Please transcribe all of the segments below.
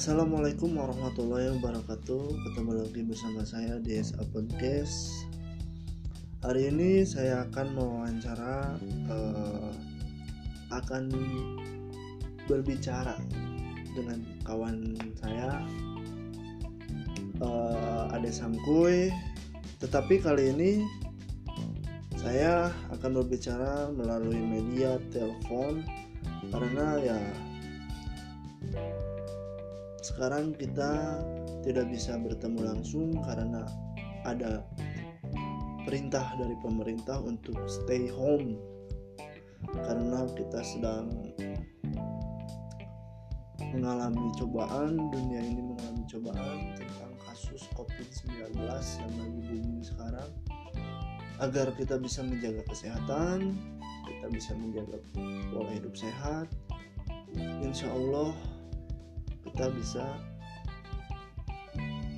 Assalamualaikum warahmatullahi wabarakatuh. Ketemu lagi bersama saya di SA Podcast Hari ini saya akan mewawancara uh, Akan berbicara dengan kawan saya uh, Ade Sangkuy Tetapi kali ini saya akan berbicara melalui media telepon karena ya sekarang kita tidak bisa bertemu langsung karena ada perintah dari pemerintah untuk stay home. Karena kita sedang mengalami cobaan dunia ini mengalami cobaan tentang kasus COVID-19 yang lagi booming sekarang. Agar kita bisa menjaga kesehatan kita bisa menjaga pola hidup sehat insya Allah kita bisa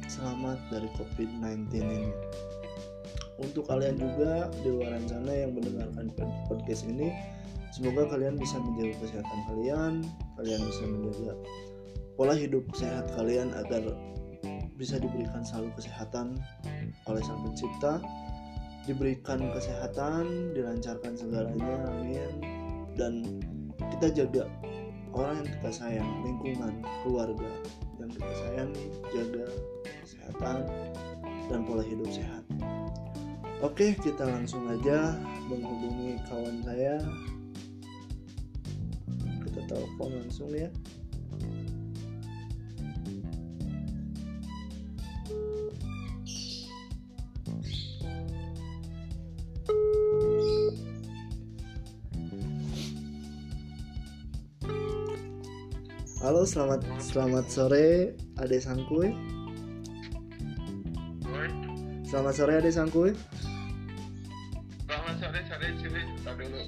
selamat dari COVID-19 ini. Untuk kalian juga di luar sana yang mendengarkan podcast ini, semoga kalian bisa menjaga kesehatan kalian, kalian bisa menjaga pola hidup sehat kalian agar bisa diberikan selalu kesehatan oleh Sang Pencipta, diberikan kesehatan, dilancarkan segalanya, amin. Dan kita jaga orang yang kita sayang, lingkungan, keluarga yang kita sayangi, jaga kesehatan dan pola hidup sehat. Oke, kita langsung aja menghubungi kawan saya. Kita telepon langsung ya. Halo, selamat selamat sore Ade Sangkuy. Selamat sore Ade Sangkuy. Selamat sore, sore, dulu.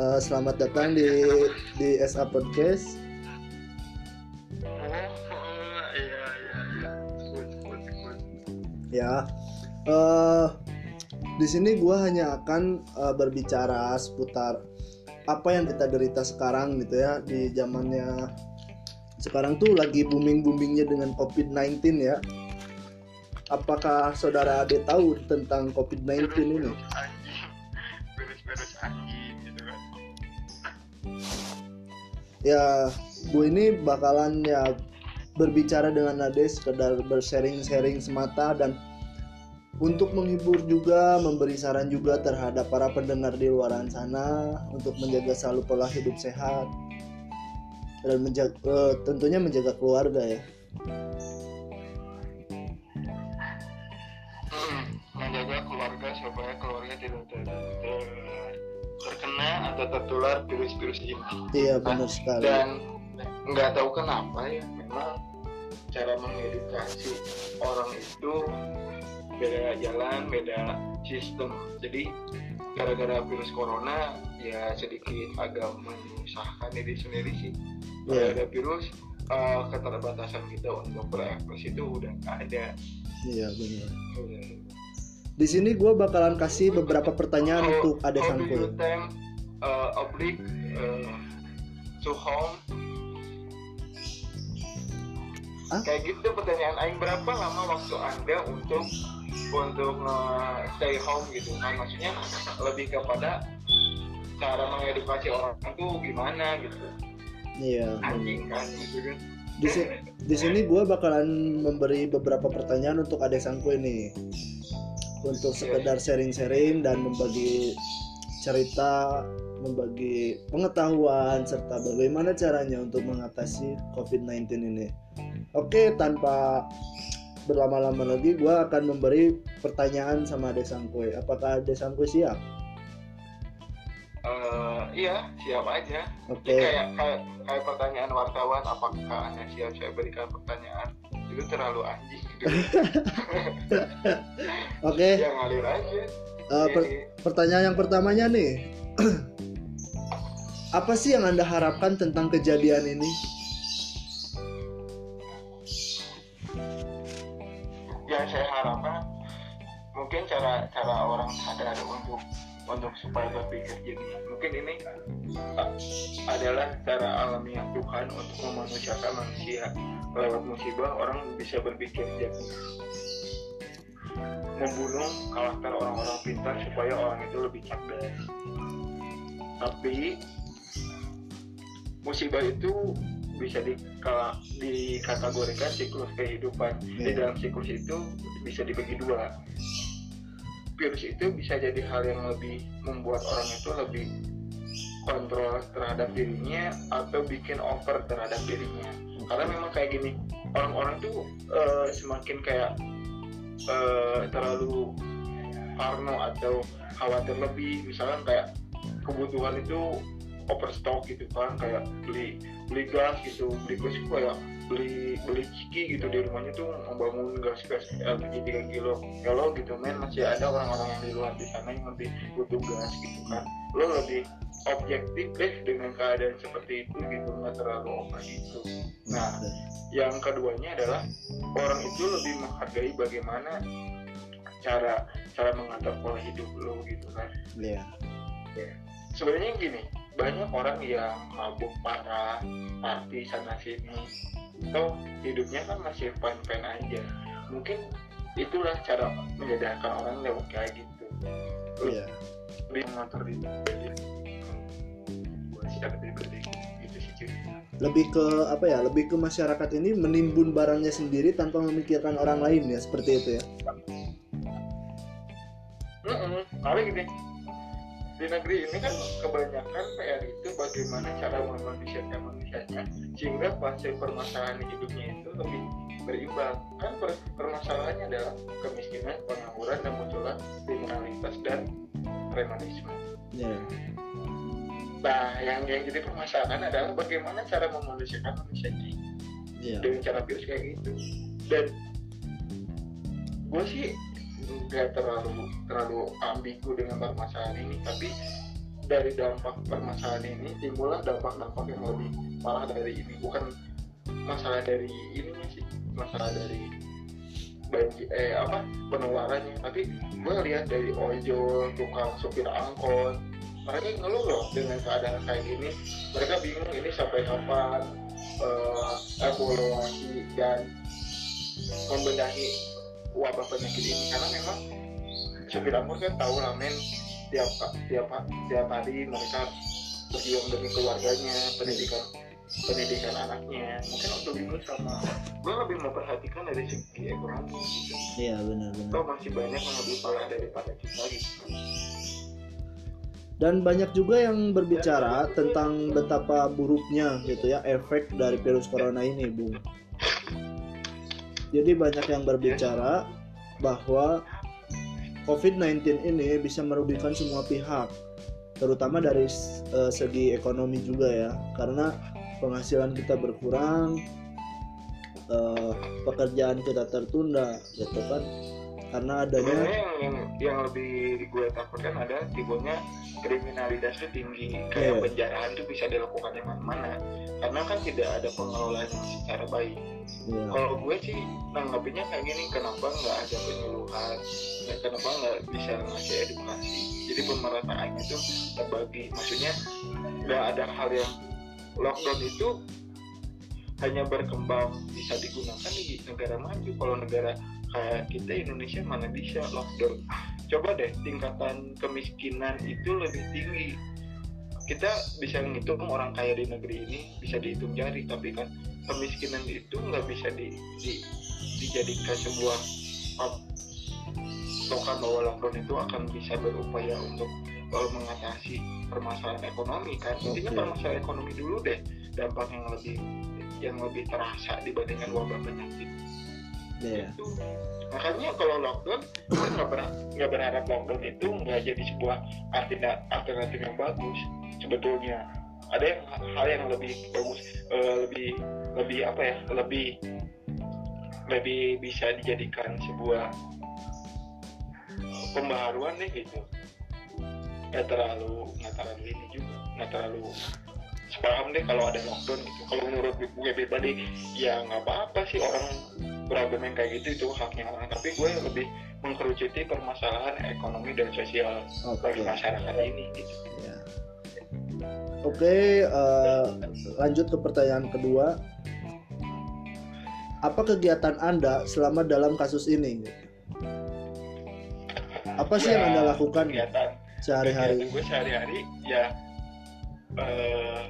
Uh, selamat datang di di SA Podcast. Oh, oh iya, iya, iya. Ya, uh, di sini gue hanya akan uh, berbicara seputar apa yang kita derita sekarang gitu ya di zamannya sekarang tuh lagi booming boomingnya dengan COVID-19 ya. Apakah saudara Ade tahu tentang COVID-19 ini? Virus-virus anjing gitu kan. Ya, Bu ini bakalan ya berbicara dengan Ade sekedar bersharing-sharing semata dan untuk menghibur juga, memberi saran juga terhadap para pendengar di luar sana untuk menjaga selalu pola hidup sehat, dan menjaga uh, tentunya menjaga keluarga ya. Hmm, menjaga keluarga supaya keluarga tidak ter, ter, terkena atau tertular virus-virus ini. Iya benar sekali. dan nggak tahu kenapa ya memang cara mengedukasi orang itu beda jalan beda sistem. Jadi gara-gara virus corona ya sedikit agak menyusahkan diri sendiri sih. Yeah. ada virus uh, keterbatasan kita untuk berekspresi itu udah nggak ada. Iya benar. Di sini gue bakalan kasih beberapa pertanyaan how, untuk Ade Sangkul uh, oblique uh, to home Hah? kayak gitu pertanyaan Aing berapa lama waktu anda untuk untuk uh, stay home gitu kan maksudnya lebih kepada cara mengedukasi orang itu gimana gitu Iya. Anjing kan gitu kan. Di, di sini gue bakalan memberi beberapa pertanyaan untuk Ade Sangku ini untuk sekedar sharing-sharing dan membagi cerita, membagi pengetahuan serta bagaimana caranya untuk mengatasi COVID-19 ini. Oke, tanpa berlama-lama lagi, gue akan memberi pertanyaan sama Ade Sangkui. Apakah Ade Sangkui siap? Uh, iya, siap aja. Oke. Okay. Kayak, kayak kayak pertanyaan wartawan, apakah anda siap saya berikan pertanyaan? Itu terlalu anjing. Gitu. Oke. Okay. Ya ngalir aja. Uh, per pertanyaan yang pertamanya nih, apa sih yang anda harapkan tentang kejadian ini? Yang saya harapkan mungkin cara cara orang sadar untuk untuk supaya berpikir jadi mungkin ini adalah cara alamiah Tuhan untuk memanusiakan manusia. Lewat musibah orang bisa berpikir jadi membunuh karakter orang-orang pintar supaya orang itu lebih cerdas. Tapi musibah itu bisa di, dikategorikan siklus kehidupan. Di Iya. dalam siklus itu bisa dibagi dua. Virus itu bisa jadi hal yang lebih membuat orang itu lebih kontrol terhadap dirinya atau bikin over terhadap dirinya. Karena memang kayak gini orang-orang tuh eh, semakin kayak eh, terlalu parno atau khawatir lebih. Misalnya kayak kebutuhan itu overstock gitu kan kayak beli beli gas gitu. Beli gas itu kayak beli beli ciki gitu di rumahnya tuh membangun gas gas LPG 3 kilo. Kalau gitu men masih ada orang-orang yang di luar di sana yang lebih butuh gas gitu kan. Lo lebih objektif deh dengan keadaan seperti itu gitu nggak terlalu over gitu. Nah yang keduanya adalah orang itu lebih menghargai bagaimana cara cara mengatur pola hidup lo gitu kan. Iya. sebenarnya gini banyak orang yang mabuk parah party sana sini atau hidupnya kan masih fine aja mungkin itulah cara menyadarkan orang lewat kayak gitu Iya. lebih mengatur diri gue sih gitu cuy Lebih ke apa ya? Lebih ke masyarakat ini menimbun barangnya sendiri tanpa memikirkan orang lain ya, seperti itu ya. Mm-mm. Tapi gini, di negeri ini kan kebanyakan PR itu bagaimana cara memanusiakan manusianya sehingga fase permasalahan hidupnya itu lebih berimbang. Kan per- permasalahannya adalah kemiskinan, pengangguran, dan munculnya kriminalitas dan premanisme. Iya. Nah, yang yang jadi permasalahan adalah bagaimana cara memanusiakan manusianya Iya. dengan cara virus kayak gitu. Dan gue sih nggak terlalu terlalu ambigu dengan permasalahan ini tapi dari dampak permasalahan ini timbullah dampak-dampak yang lebih parah dari ini. Bukan masalah dari ininya sih masalah dari banjir eh apa penularannya. Tapi gue lihat dari ojol tukang supir angkot mereka ngeluh loh dengan keadaan kayak gini. Mereka bingung ini sampai kapan eh, evaluasi dan membenahi wabah penyakit ini. Karena memang supir angkot kan tahu lah men. Tiap tiap tiap hari mereka berjuang demi keluarganya pendidikan pendidikan anaknya. Mungkin untuk itu sama gue lebih memperhatikan dari segi ekonomi gitu. Iya, benar-benar. Toh masih banyak yang lebih parah daripada kita gitu. Dan banyak juga yang berbicara tentang betapa buruknya gitu ya efek dari virus corona ini, Bung. Jadi banyak yang berbicara bahwa COVID-19 ini bisa merugikan semua pihak, terutama dari eh, segi ekonomi juga ya, karena penghasilan kita berkurang, eh, pekerjaan kita tertunda, gitu kan? Karena adanya sebenarnya yang, yang yang lebih gue takutkan ada timbulnya kriminalitas itu tinggi. Kayak Iya. penjaraan itu bisa dilakukan di mana-mana. Karena kan tidak ada pengelolaan yang secara baik. Ya, kalau gue sih nanggapinnya kayak gini kenapa nggak ada penyuluhan? Dan kenapa nggak bisa ngasih edukasi? Jadi pemerataannya itu terbagi. Maksudnya nggak ada hal yang lockdown itu hanya berkembang bisa digunakan di negara maju. Kalau negara kayak kita Indonesia mana bisa lockdown? Coba deh tingkatan kemiskinan itu lebih tinggi. Kita bisa menghitung orang kaya di negeri ini bisa dihitung jari tapi kan kemiskinan itu nggak bisa di, di- dijadikan sebuah patokan bahwa lockdown itu akan bisa berupaya untuk uh, mengatasi permasalahan ekonomi kan? Intinya Oke. permasalahan ekonomi dulu deh dampak yang lebih yang lebih terasa dibandingkan wabah penyakit ya, itu makanya kalau lockdown gue nggak ber- berharap lockdown itu nggak jadi sebuah alterna- alternatif yang bagus sebetulnya. Ada yang hal yang lebih bagus eh, lebih lebih apa ya lebih lebih bisa dijadikan sebuah pembaharuan deh gitu. Nggak terlalu nggak terlalu ini juga nggak terlalu sepaham deh kalau ada lockdown gitu. Kalau menurut gue pribadi ya nggak apa-apa sih orang beragama yang kayak gitu itu haknya orang tapi gue lebih mengkerucuti permasalahan ekonomi dan sosial oke. bagi masyarakat ini gitu Ya. Oke, eh, lanjut ke pertanyaan kedua. apa kegiatan anda selama dalam kasus ini apa sih yang anda lakukan kegiatan sehari-hari gue sehari-hari ya eh,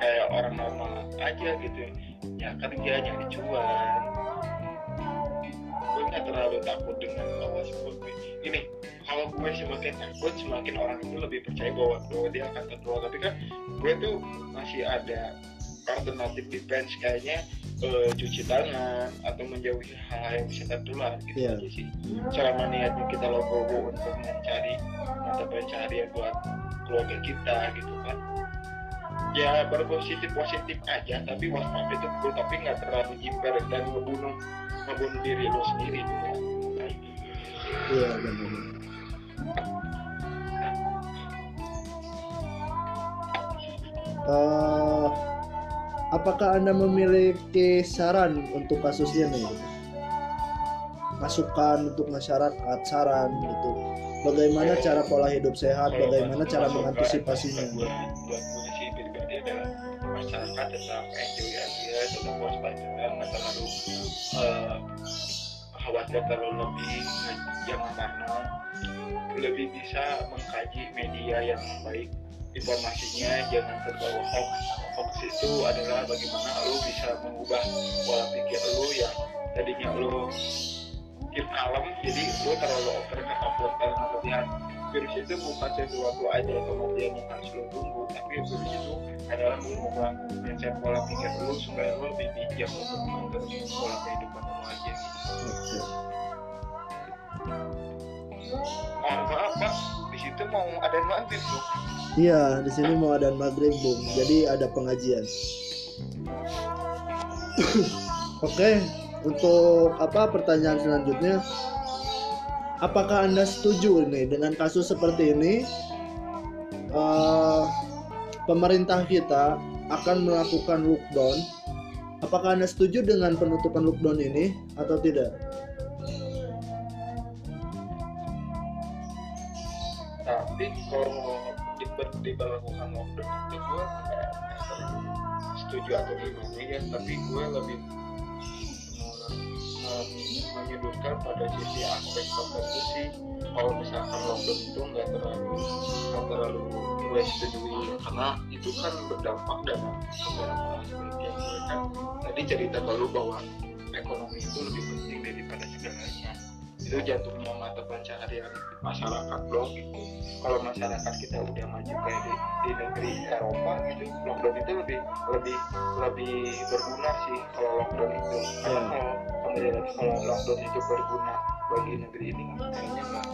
kayak orang normal aja gitu ya kerja nyari cuan nggak terlalu takut dengan bahwa seperti ini kalau gue semakin takut semakin orang itu lebih percaya bahwa, bahwa dia akan tertular tapi kan gue tuh masih ada alternatif defense kayaknya eh, cuci tangan atau menjauhi hal yang bisa tertular gitu Iya. aja sih. Selama niatnya kita logo untuk mencari mata pencaharian buat keluarga kita gitu kan. Ya berpositif positif aja tapi waspada itu betul tapi nggak terlalu jiper dan ngebunuh ngebunuh diri lo sendiri juga. Iya benar. Eh, apakah anda memiliki saran untuk kasus ini? Masukan untuk masyarakat saran gitu. Bagaimana cara pola hidup sehat? Bagaimana cara mengantisipasinya? buat buat masyarakat tetap enjoy aja tetap waspada nggak terlalu eh, khawatir terlalu lebih jangan karena lebih bisa mengkaji media yang baik informasinya jangan terbawa hoax. Hoax itu adalah bagaimana lo bisa mengubah pola pikir lo yang tadinya lo pikir kalem jadi lo terlalu over karena melihat virus itu bukan sesuatu aja kemudian yang harus lo tunggu tapi virus itu adalah mengubah mindset pola pikir lo supaya lo lebih bijak untuk mengatur pola kehidupan lo aja. Oke. oh maaf pak. Di situ mau ada maghrib tuh Iya, di sini mau ada maghrib bung, jadi ada pengajian. Oke, untuk apa pertanyaan selanjutnya? Apakah anda setuju ini dengan kasus seperti ini? Eh, pemerintah kita akan melakukan lockdown. Apakah anda setuju dengan penutupan lockdown ini atau tidak? tapi kalau diberlakukan lockdown itu gue terlalu setuju atau gimana ya tapi gue lebih menyudutkan pada sisi aspek sih kalau misalkan lockdown itu nggak terlalu nggak terlalu gue setujui karena itu kan berdampak dalam beberapa yang kan tadi cerita baru bahwa ekonomi itu lebih penting daripada segalanya itu jantungnya mata pencaharian masyarakat dong gitu kalau masyarakat kita udah maju kayak di, di negeri Eropa gitu lockdown itu lebih lebih lebih berguna sih kalau lockdown itu. Karena Ya. kalau kalau lockdown itu berguna bagi negeri ini kayaknya nggak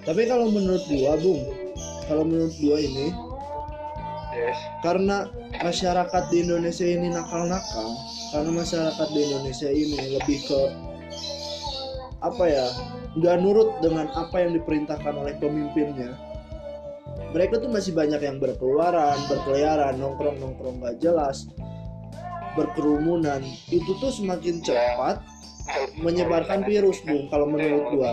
Tapi kalau menurut gua, Bung, kalau menurut gua ini yes. karena masyarakat di Indonesia ini nakal-nakal karena masyarakat di Indonesia ini lebih ke apa ya nggak nurut dengan apa yang diperintahkan oleh pemimpinnya mereka tuh masih banyak yang berkeluaran berkeliaran nongkrong nongkrong nggak jelas berkerumunan itu tuh semakin cepat menyebarkan virus bung kalau menurut gua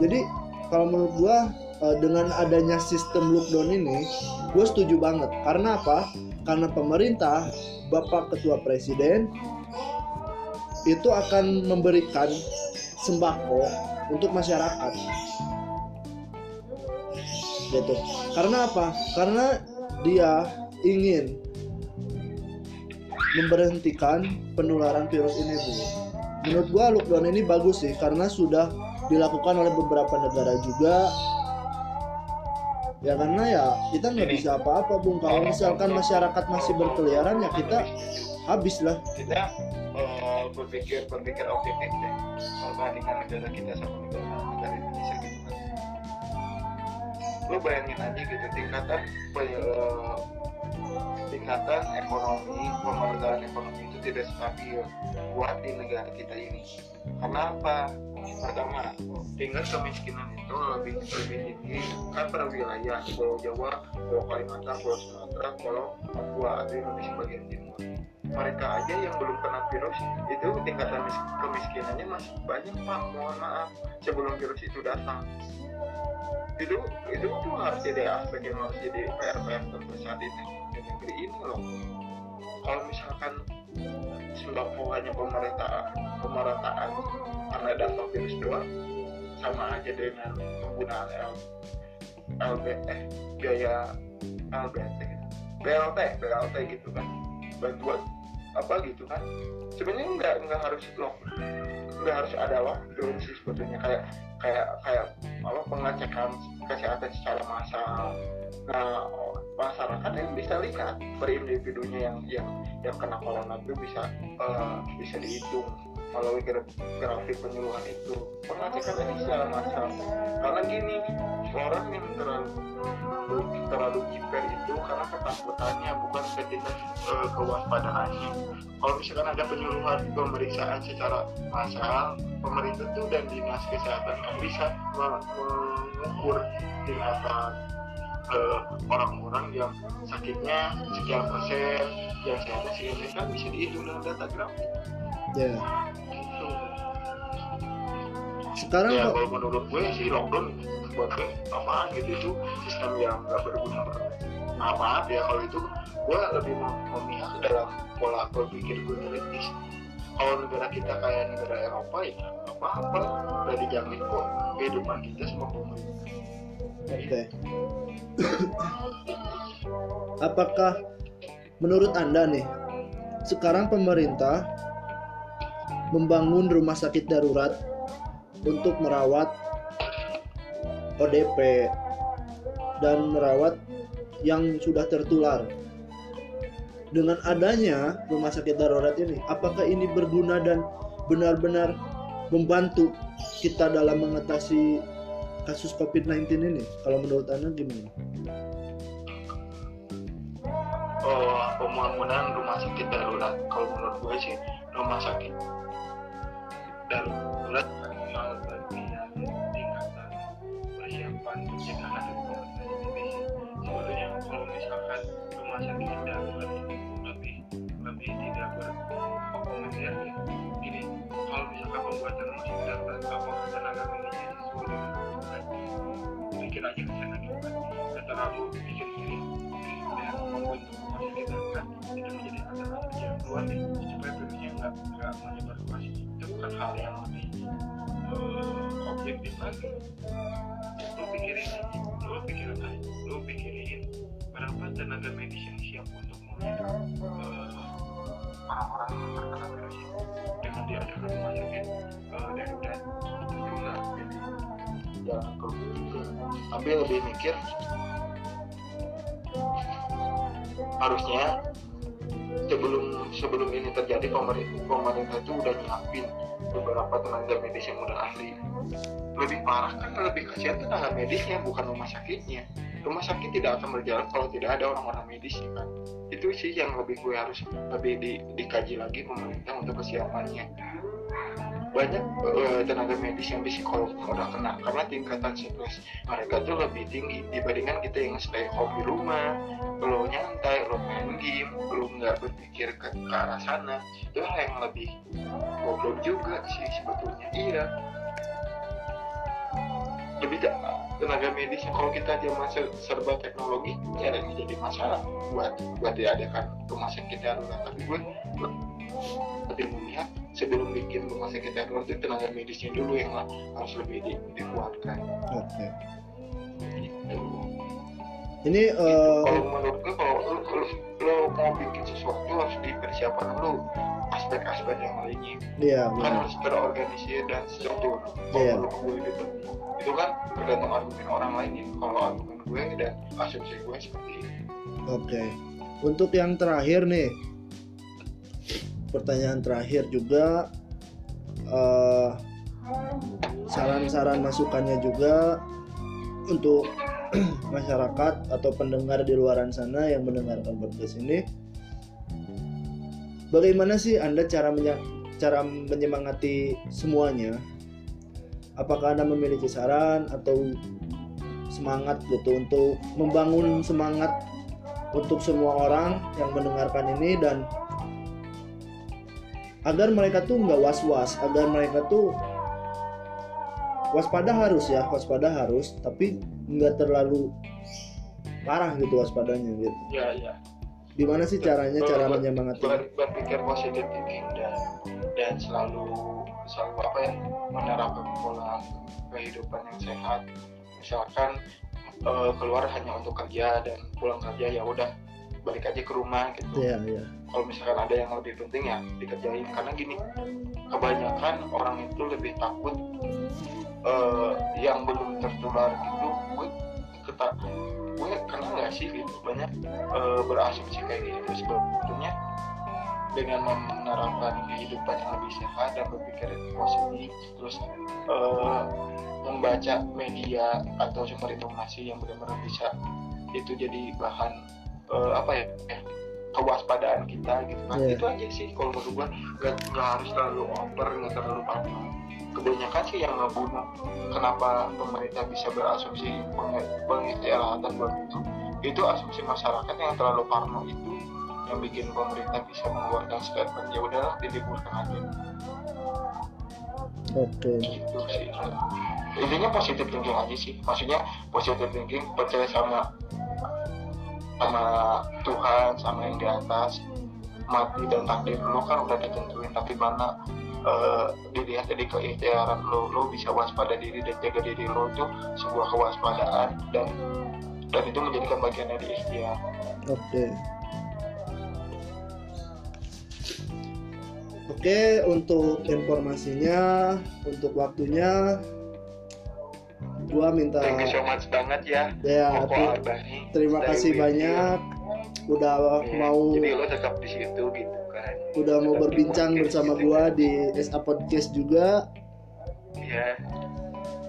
Jadi kalau menurut gua eh, dengan adanya sistem lockdown ini, gue setuju banget. Karena apa? Karena pemerintah, Bapak Ketua Presiden itu akan memberikan sembako untuk masyarakat. Gitu. Karena apa? Karena dia ingin memberhentikan penularan virus ini, Bu. Menurut gua lockdown ini bagus sih karena sudah dilakukan oleh beberapa negara juga ya karena ya kita nggak bisa apa-apa bung kalau misalkan masyarakat masih berkeliaran ya kita habis lah kita eh, berpikir berpikir optimis deh. Perbandingan negara kita sama negara negara Indonesia gitu kan lu bayangin aja gitu tingkatan eh, tingkatan ekonomi pemerintahan ekonomi itu tidak stabil buat di negara kita ini. Karena apa? Pertama tingkat kemiskinan itu lebih lebih tinggi kan per wilayah Pulau Jawa Pulau Kalimantan Pulau Sumatera Pulau Papua atau Indonesia bagian timur mereka aja yang belum kena virus itu tingkatan kemiskinannya masih banyak pak. Mohon maaf sebelum virus itu datang. Itu itu tuh harus jadi aspek yang harus jadi PR PR terbesar di negeri ini loh. Kalau misalkan sembako hanya pemerintah pemerataan karena dampak virus doang sama aja dengan penggunaan L, LB eh biaya LBT. BLT BLT gitu kan. Bantuan apa gitu kan. Sebenarnya nggak nggak harus lock nggak harus ada lockdown sih sebetulnya. Kayak kayak kayak apa pengecekan kesehatan secara massal. Nah masyarakat yang bisa lihat per individunya yang yang yang kena corona itu bisa uh, bisa dihitung melalui grafik penyuluhan itu pengecekan ini secara massal karena gini orang yang terlalu terlalu hiper itu karena ketakutannya bukan ketika uh, kewaspadaannya kalau misalkan ada penyuluhan pemeriksaan secara massal pemerintah itu dan dinas kesehatan kan bisa mengukur tingkatan orang-orang uh, yang sakitnya sekian persen yang sehatnya sekian persen kan bisa dihitung dengan data grafik. Ya sekarang ya kalau menurut gue sih lockdown buat gue apaan gitu itu sistem yang gak berguna maaf ya kalau itu? Gue lebih memihak dalam pola berpikir gue kritis kalau negara kita kayak negara Eropa ya apa apa udah dijamin kok kehidupan kita sama pemerintah oke. Apakah menurut anda nih sekarang pemerintah membangun rumah sakit darurat untuk merawat ODP dan merawat yang sudah tertular. Dengan adanya rumah sakit darurat ini, apakah ini berguna dan benar-benar membantu kita dalam mengatasi kasus COVID-19 ini? Kalau menurut Anda gimana? Oh, pembangunan rumah sakit darurat. Kalau menurut gue sih rumah sakit darurat Pikir aja ke sana gitu kan. Gak terlalu pikir-pikir dan membentuk sakit darurat itu menjadi alternatif yang luar nih supaya virusnya nggak nggak menyebar luas itu bukan hal yang lebih uh, objektif lagi. Lu pikirin lu pikirin lu pikirin berapa tenaga medis yang siap untuk menghidup uh, orang-orang terkena virus dengan diadakan rumah sakit uh, darurat juga tapi lebih mikir harusnya sebelum sebelum ini terjadi pemerintah pemerintah itu udah nyiapin beberapa tenaga medis yang udah ahli. Lebih parah kan lebih kasihan tenaga medisnya bukan rumah sakitnya. Rumah sakit tidak akan berjalan kalau tidak ada orang-orang medis ya kan? Itu sih yang lebih gue harus lebih di, dikaji lagi pemerintah untuk kesiapannya banyak uh, tenaga medis yang psikolog udah kena. Karena tingkatan stres mereka tuh lebih tinggi dibandingkan kita yang stay home di rumah lo nyantai lo main game lo nggak berpikir ke, ke arah sana. Itu hal yang lebih goblok juga sih sebetulnya. Iya. Lebih tenaga medis kalau kita zaman serba teknologi ya ada jadi masalah buat buat diadakan rumah sakit darurat. Tapi gue lebih melihat sebelum bikin rumah sakit darurat itu tenaga medisnya dulu yang harus lebih di, dikuatkan. Oke. Okay. Gitu. Ini uh... kalau menurut gue kalau lo, lo, lo mau bikin sesuatu harus dipersiapkan dulu aspek-aspek yang lainnya. Iya. Yeah, kan harus terorganisir dan struktur. Kalau yeah. menurut gue gitu. Itu kan tergantung argumen orang lain ya. Kalau argumen gue dan asumsi gue seperti itu. Oke. Okay. Untuk yang terakhir nih, pertanyaan terakhir juga uh, saran-saran masukannya juga untuk masyarakat atau pendengar di luaran sana yang mendengarkan podcast ini. Bagaimana sih anda cara cara menyemangati semuanya? Apakah anda memiliki saran atau semangat gitu untuk membangun semangat untuk semua orang yang mendengarkan ini dan agar mereka tuh nggak was-was agar mereka tuh waspada harus ya waspada harus tapi nggak terlalu parah gitu waspadanya gitu. Ya ya gimana sih caranya cara Ber- menyemangati? ber- berpikir positif thinking dan dan selalu selalu apa ya menerapkan pola kehidupan yang sehat. Misalkan eh, keluar hanya untuk kerja dan pulang kerja ya udah balik aja ke rumah gitu. Ya ya kalau misalkan ada yang lebih penting ya dikerjain. Karena gini kebanyakan orang itu lebih takut eh, yang belum tertular gitu gue ketak gue kenal nggak sih? Gitu. Banyak eh, berasumsi kayak gitu. Sebetulnya dengan menerapkan kehidupan yang lebih sehat dan berpikir positif terus eh, membaca media atau sumber informasi yang benar-benar bisa itu jadi bahan eh, apa ya kewaspadaan kita gitu. Kan Iya. itu aja sih kalau menurut gua. Nggak nggak harus terlalu over nggak terlalu parno. Kebanyakan sih yang ngebunuh kenapa pemerintah bisa berasumsi peng- pengistirahatan buat itu itu asumsi masyarakat yang terlalu parno itu yang bikin pemerintah bisa mengeluarkan statement ya udahlah diliburkan aja. Oke. Gitu sih. Intinya positif thinking aja sih. Maksudnya positif thinking percaya sama sama Tuhan sama yang di atas mati dan takdir. Lo kan udah ditentuin tapi mana eh, dilihat dari keikhtiaran lo lo bisa waspada diri dan jaga diri lo itu sebuah kewaspadaan dan dan itu menjadikan bagian dari ikhtiar. Oke. Oke, untuk informasinya, untuk waktunya, gua minta thank you so much banget ya. Ya terima Stay kasih you. Udah Ya, mau jadi lo tetap di situ gitu kan udah mau Tetap di berbincang bersama gitu gua kan. di SA Podcast juga. ya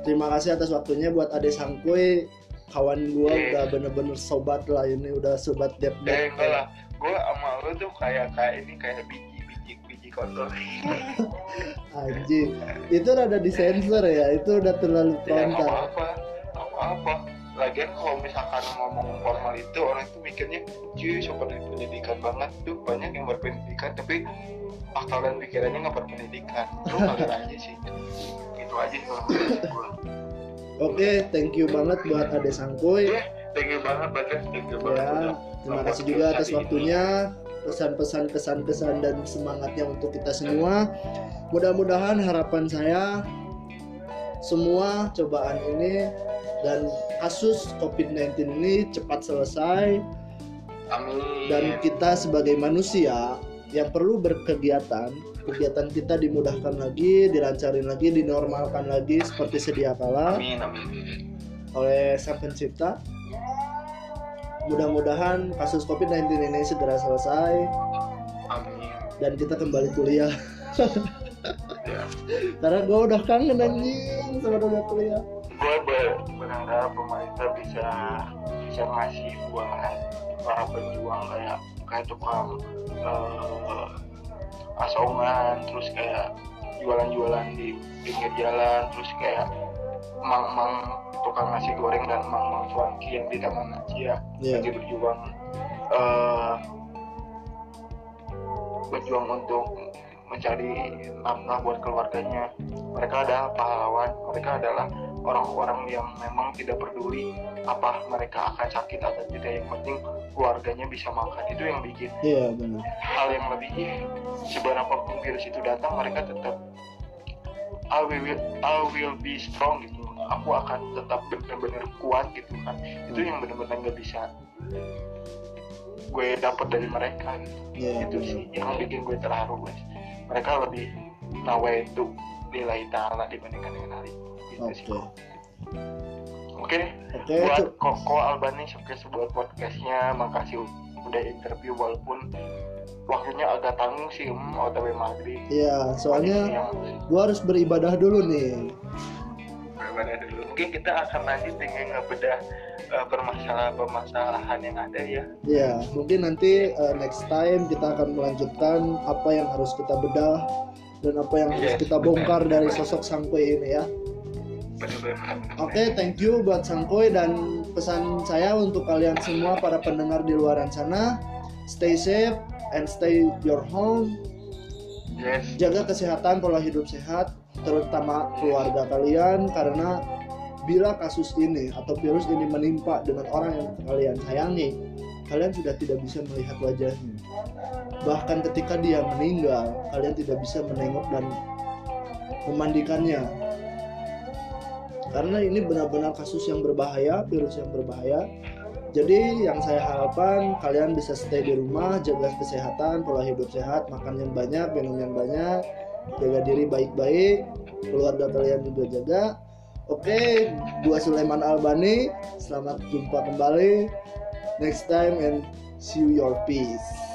Terima kasih atas waktunya buat Ade Sangkuy, kawan gua Oke. udah bener-bener sobat lah ini udah sobat dep Eh enggak lah, gue sama lo tuh kayak kayak ini kayak biji biji biji kotor. Anjing, itu rada disensor ya, itu udah terlalu Ya nggak frontal. apa-apa, nggak apa-apa. Lagian kalau misalkan ngomong formal itu orang tuh mikirnya, cuy sobat pendidikan banget tuh banyak yang berpendidikan tapi akal dan pikirannya nggak berpendidikan. Lu ngalir aja sih. Itu aja kalau gue. Oke, thank you banget buat Ade Sangkuy. Oke, thank you banget Bagas, thank you banget. Ya, terima kasih juga atas waktunya, pesan-pesan, kesan-kesan dan semangatnya untuk kita semua. Mudah-mudahan harapan saya semua cobaan ini dan kasus COVID-19 ini cepat selesai Amin. dan kita sebagai manusia yang perlu berkegiatan, kegiatan kita dimudahkan lagi, dilancarin lagi, dinormalkan lagi seperti sedia kala Amin, amin. oleh Sang Pencipta. Mudah-mudahan kasus COVID-19 ini segera selesai Amin. dan kita kembali kuliah. Ya. Karena gue udah kangen anjing sama dunia kuliah. gue pemerintah bisa bisa ngasih buat para pejuang kayak kayak tukang eh, asongan terus kayak jualan-jualan di pinggir jalan terus kayak mang-mang tukang nasi goreng dan mang-mang cuanki yang di taman Asia Iya. lagi berjuang eh, berjuang untuk mencari nafkah buat keluarganya. Mereka adalah pahlawan mereka adalah orang-orang yang memang tidak peduli apa mereka akan sakit atau tidak. Yang penting keluarganya bisa makan. Itu yang bikin Iya benar. hal yang lebih seberapapun virus itu datang mereka tetap I will I will be strong gitu. Aku akan tetap benar-benar kuat gitu kan. Itu yang benar-benar nggak bisa gue dapat dari mereka. Gitu Iya itu benar. sih yang bikin gue terharu guys mereka lebih nawa itu nilai ta'ala dibandingkan dengan hal itu gitu sih. Oke. oke Oke, buat cu- Koko Albani sukses buat podcastnya. Makasih udah interview walaupun waktunya agak tanggung sih hmm, otw maghrib. Iya, soalnya yang gua harus beribadah dulu nih. Berbeda dulu? Mungkin kita akan lanjut dengan ngebedah eh, permasalahan-permasalahan yang ada ya. Iya, mungkin nanti uh, next time kita akan melanjutkan apa yang harus kita bedah dan apa yang harus Yes, kita benar. bongkar dari sosok Sangkoy ini ya. Oke, thank you buat Sangkoy dan pesan saya untuk kalian semua para pendengar di luaran sana, stay safe and stay your home yes. Jaga kesehatan pola hidup sehat terutama keluarga kalian karena bila kasus ini atau virus ini menimpa dengan orang yang kalian sayangi kalian sudah tidak bisa melihat wajahnya. Bahkan ketika dia meninggal kalian tidak bisa menengok dan memandikannya. Karena ini benar-benar kasus yang berbahaya virus yang berbahaya jadi yang saya harapkan kalian bisa stay di rumah jaga kesehatan pola hidup sehat makan yang banyak minum yang banyak jaga diri baik-baik keluarga kalian juga jaga. Oke gua Sulaiman Albani selamat jumpa kembali. Next time and see you your peace